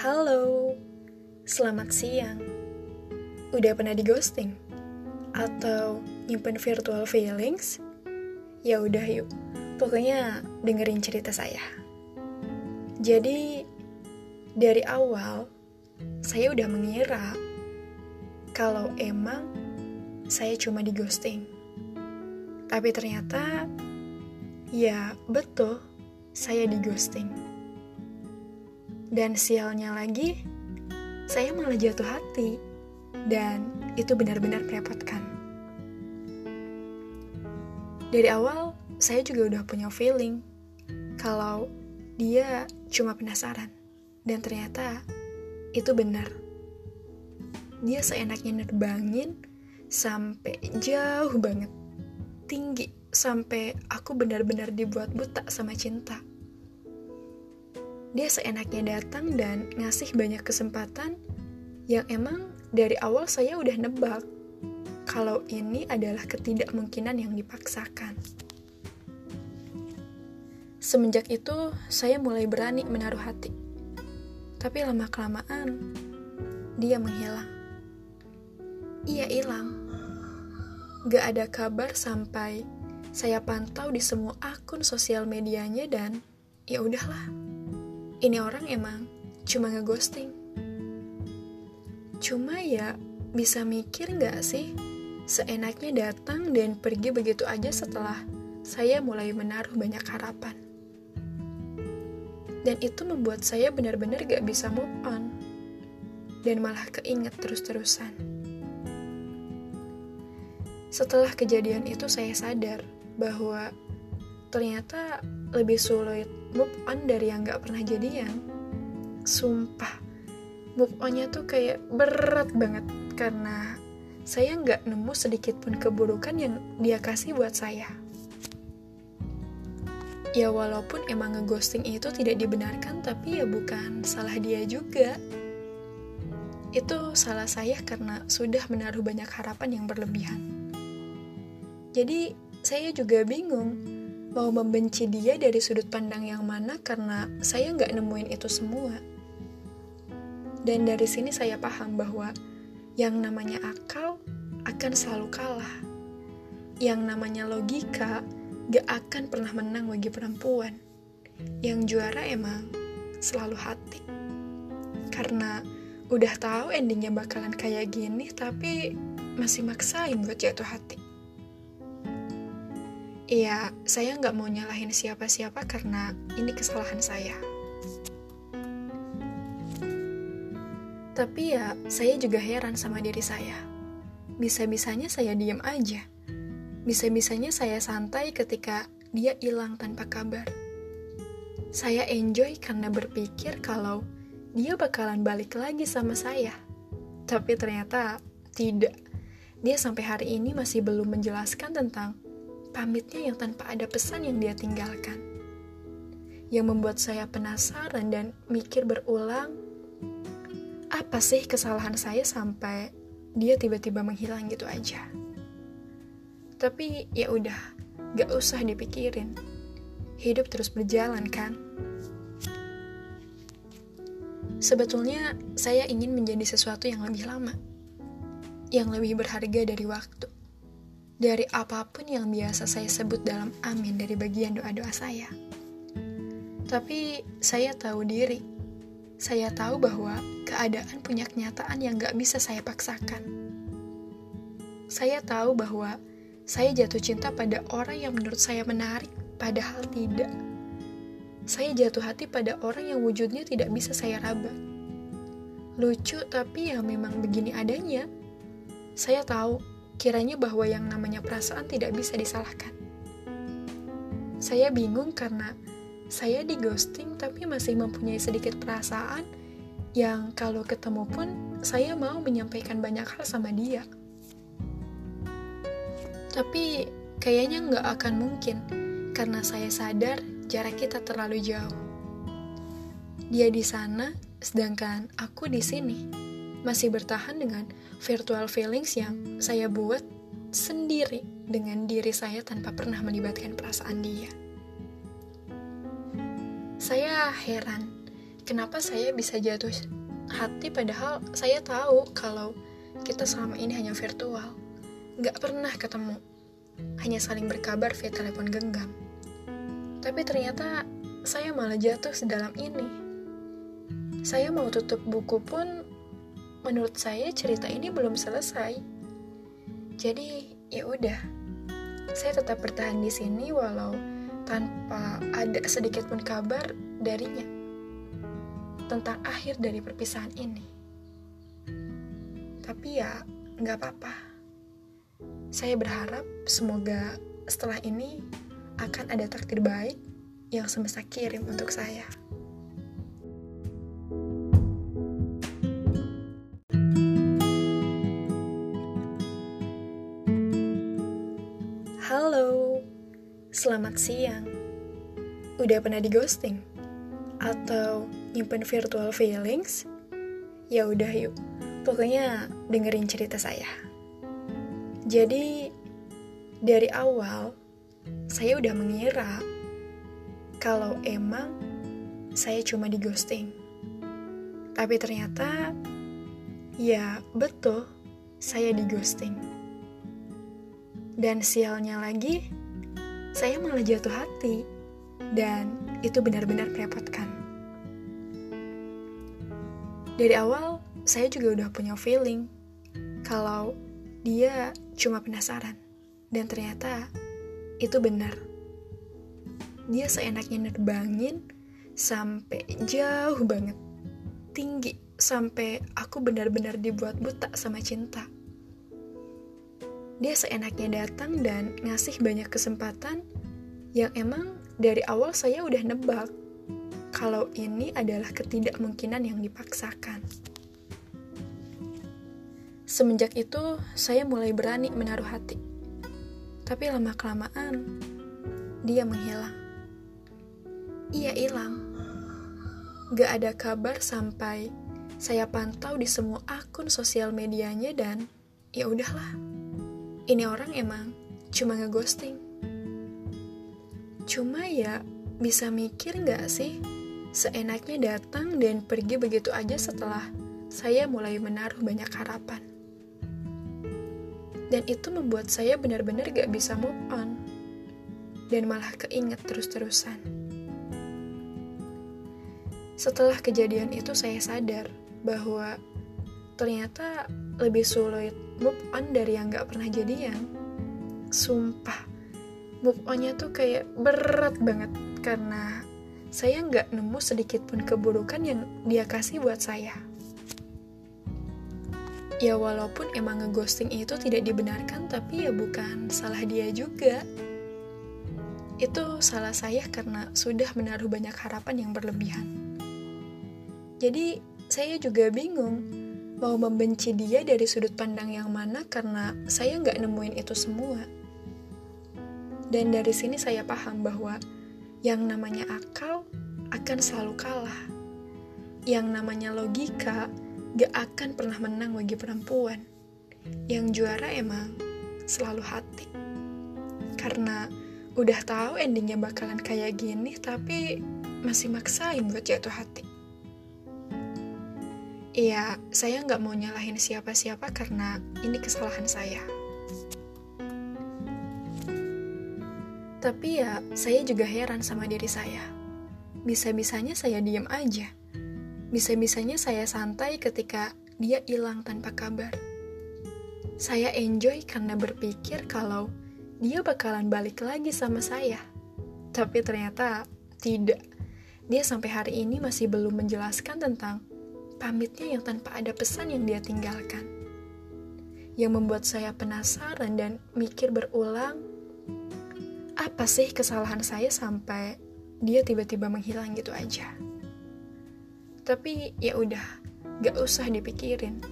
Halo, selamat siang. Udah pernah di ghosting? Atau nyimpen virtual feelings? Ya udah yuk, pokoknya dengerin cerita saya. Jadi, dari awal, saya udah mengira kalau emang saya cuma di ghosting. Tapi ternyata, ya betul, saya di ghosting. Dan sialnya lagi, saya malah jatuh hati. Dan itu benar-benar merepotkan. Dari awal, saya juga udah punya feeling kalau dia cuma penasaran. Dan ternyata itu benar. Dia seenaknya nerbangin sampai jauh banget. Tinggi sampai aku benar-benar dibuat buta sama cinta. Dia seenaknya datang dan ngasih banyak kesempatan yang emang dari awal saya udah nebak kalau ini adalah ketidakmungkinan yang dipaksakan. Semenjak itu, saya mulai berani menaruh hati. Tapi lama-kelamaan, dia menghilang. Ia hilang. Gak ada kabar sampai saya pantau di semua akun sosial medianya dan ya udahlah ini orang emang cuma ngeghosting. Cuma ya bisa mikir nggak sih seenaknya datang dan pergi begitu aja setelah saya mulai menaruh banyak harapan. Dan itu membuat saya benar-benar gak bisa move on. Dan malah keinget terus-terusan. Setelah kejadian itu saya sadar bahwa ternyata lebih sulit move on dari yang gak pernah jadian. Sumpah, move onnya tuh kayak berat banget karena saya nggak nemu sedikit pun keburukan yang dia kasih buat saya. Ya walaupun emang ngeghosting itu tidak dibenarkan, tapi ya bukan salah dia juga. Itu salah saya karena sudah menaruh banyak harapan yang berlebihan. Jadi saya juga bingung mau membenci dia dari sudut pandang yang mana karena saya nggak nemuin itu semua. Dan dari sini saya paham bahwa yang namanya akal akan selalu kalah. Yang namanya logika gak akan pernah menang bagi perempuan. Yang juara emang selalu hati. Karena udah tahu endingnya bakalan kayak gini, tapi masih maksain buat jatuh hati. Iya, saya nggak mau nyalahin siapa-siapa karena ini kesalahan saya. Tapi ya, saya juga heran sama diri saya. Bisa-bisanya saya diem aja. Bisa-bisanya saya santai ketika dia hilang tanpa kabar. Saya enjoy karena berpikir kalau dia bakalan balik lagi sama saya. Tapi ternyata tidak. Dia sampai hari ini masih belum menjelaskan tentang pamitnya yang tanpa ada pesan yang dia tinggalkan. Yang membuat saya penasaran dan mikir berulang, apa sih kesalahan saya sampai dia tiba-tiba menghilang gitu aja. Tapi ya udah, gak usah dipikirin. Hidup terus berjalan kan? Sebetulnya saya ingin menjadi sesuatu yang lebih lama, yang lebih berharga dari waktu dari apa pun yang biasa saya sebut dalam amin dari bagian doa-doa saya. Tapi saya tahu diri, saya tahu bahwa keadaan punya kenyataan yang gak bisa saya paksakan. Saya tahu bahwa saya jatuh cinta pada orang yang menurut saya menarik, padahal tidak. Saya jatuh hati pada orang yang wujudnya tidak bisa saya raba. Lucu, tapi ya memang begini adanya. Saya tahu kiranya bahwa yang namanya perasaan tidak bisa disalahkan. Saya bingung karena saya di ghosting tapi masih mempunyai sedikit perasaan yang kalau ketemu pun saya mau menyampaikan banyak hal sama dia. Tapi kayaknya nggak akan mungkin karena saya sadar jarak kita terlalu jauh. Dia di sana, sedangkan aku di sini masih bertahan dengan virtual feelings yang saya buat sendiri dengan diri saya tanpa pernah melibatkan perasaan dia. Saya heran kenapa saya bisa jatuh hati padahal saya tahu kalau kita selama ini hanya virtual. Nggak pernah ketemu. Hanya saling berkabar via telepon genggam. Tapi ternyata saya malah jatuh sedalam ini. Saya mau tutup buku pun menurut saya cerita ini belum selesai. Jadi ya udah, saya tetap bertahan di sini walau tanpa ada sedikit pun kabar darinya tentang akhir dari perpisahan ini. Tapi ya nggak apa-apa. Saya berharap semoga setelah ini akan ada takdir baik yang semesta kirim untuk saya. Halo, selamat siang. Udah pernah di ghosting? Atau nyimpen virtual feelings? Ya udah yuk, pokoknya dengerin cerita saya. Jadi, dari awal, saya udah mengira kalau emang saya cuma di ghosting. Tapi ternyata, ya betul, saya di ghosting. Dan sialnya lagi, saya malah jatuh hati. Dan itu benar-benar merepotkan. Dari awal, saya juga udah punya feeling kalau dia cuma penasaran. Dan ternyata itu benar. Dia seenaknya nerbangin sampai jauh banget. Tinggi sampai aku benar-benar dibuat buta sama cinta dia seenaknya datang dan ngasih banyak kesempatan yang emang dari awal saya udah nebak kalau ini adalah ketidakmungkinan yang dipaksakan. Semenjak itu, saya mulai berani menaruh hati. Tapi lama-kelamaan, dia menghilang. Ia hilang. Gak ada kabar sampai saya pantau di semua akun sosial medianya dan ya udahlah ini orang emang cuma ngeghosting. Cuma ya bisa mikir nggak sih seenaknya datang dan pergi begitu aja setelah saya mulai menaruh banyak harapan. Dan itu membuat saya benar-benar gak bisa move on. Dan malah keinget terus-terusan. Setelah kejadian itu saya sadar bahwa ternyata lebih sulit move on dari yang gak pernah jadian. Sumpah, move onnya tuh kayak berat banget karena saya nggak nemu sedikit pun keburukan yang dia kasih buat saya. Ya walaupun emang ngeghosting itu tidak dibenarkan, tapi ya bukan salah dia juga. Itu salah saya karena sudah menaruh banyak harapan yang berlebihan. Jadi saya juga bingung mau membenci dia dari sudut pandang yang mana karena saya nggak nemuin itu semua. Dan dari sini saya paham bahwa yang namanya akal akan selalu kalah. Yang namanya logika gak akan pernah menang bagi perempuan. Yang juara emang selalu hati. Karena udah tahu endingnya bakalan kayak gini, tapi masih maksain buat jatuh hati. Iya, saya nggak mau nyalahin siapa-siapa karena ini kesalahan saya. Tapi ya, saya juga heran sama diri saya. Bisa-bisanya saya diam aja. Bisa-bisanya saya santai ketika dia hilang tanpa kabar. Saya enjoy karena berpikir kalau dia bakalan balik lagi sama saya. Tapi ternyata tidak. Dia sampai hari ini masih belum menjelaskan tentang pamitnya yang tanpa ada pesan yang dia tinggalkan. Yang membuat saya penasaran dan mikir berulang, apa sih kesalahan saya sampai dia tiba-tiba menghilang gitu aja. Tapi ya udah, gak usah dipikirin.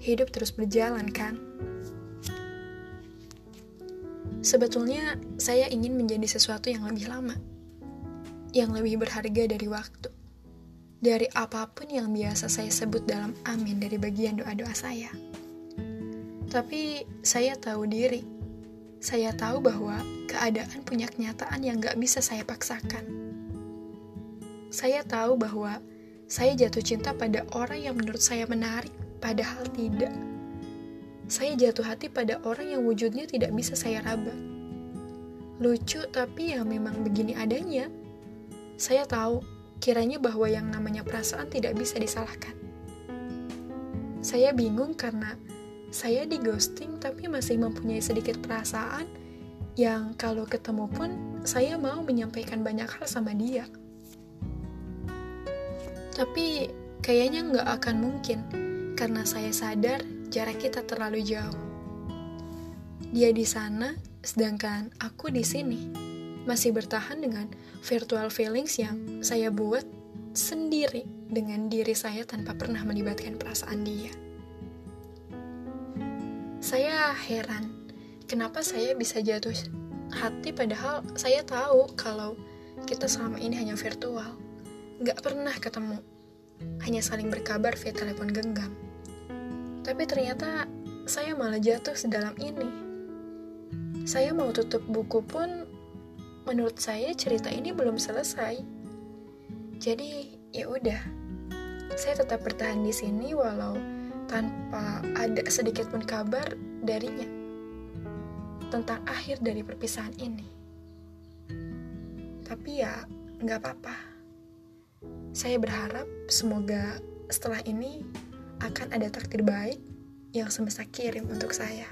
Hidup terus berjalan kan? Sebetulnya saya ingin menjadi sesuatu yang lebih lama, yang lebih berharga dari waktu dari apa pun yang biasa saya sebut dalam amin dari bagian doa-doa saya. Tapi saya tahu diri. Saya tahu bahwa keadaan punya kenyataan yang gak bisa saya paksakan. Saya tahu bahwa Saya jatuh cinta pada orang yang menurut saya menarik, padahal tidak. Saya jatuh hati pada orang yang wujudnya tidak bisa saya raba. Lucu, tapi ya memang begini adanya. Saya tahu, kiranya bahwa yang namanya perasaan tidak bisa disalahkan. Saya bingung karena saya di ghosting tapi masih mempunyai sedikit perasaan yang kalau ketemu pun saya mau menyampaikan banyak hal sama dia. Tapi kayaknya nggak akan mungkin karena saya sadar jarak kita terlalu jauh. Dia di sana, sedangkan aku di sini masih bertahan dengan virtual feelings yang saya buat sendiri dengan diri saya tanpa pernah melibatkan perasaan dia. Saya heran, kenapa saya bisa jatuh hati padahal saya tahu kalau kita selama ini hanya virtual, nggak pernah ketemu, hanya saling berkabar via telepon genggam. Tapi ternyata saya malah jatuh sedalam ini. Saya mau tutup buku pun menurut saya cerita ini belum selesai. Jadi ya udah. Saya tetap bertahan di sini walau tanpa ada sedikit pun kabar darinya tentang akhir dari perpisahan ini. Tapi ya nggak apa-apa. Saya berharap semoga setelah ini akan ada takdir baik yang semesta kirim untuk saya.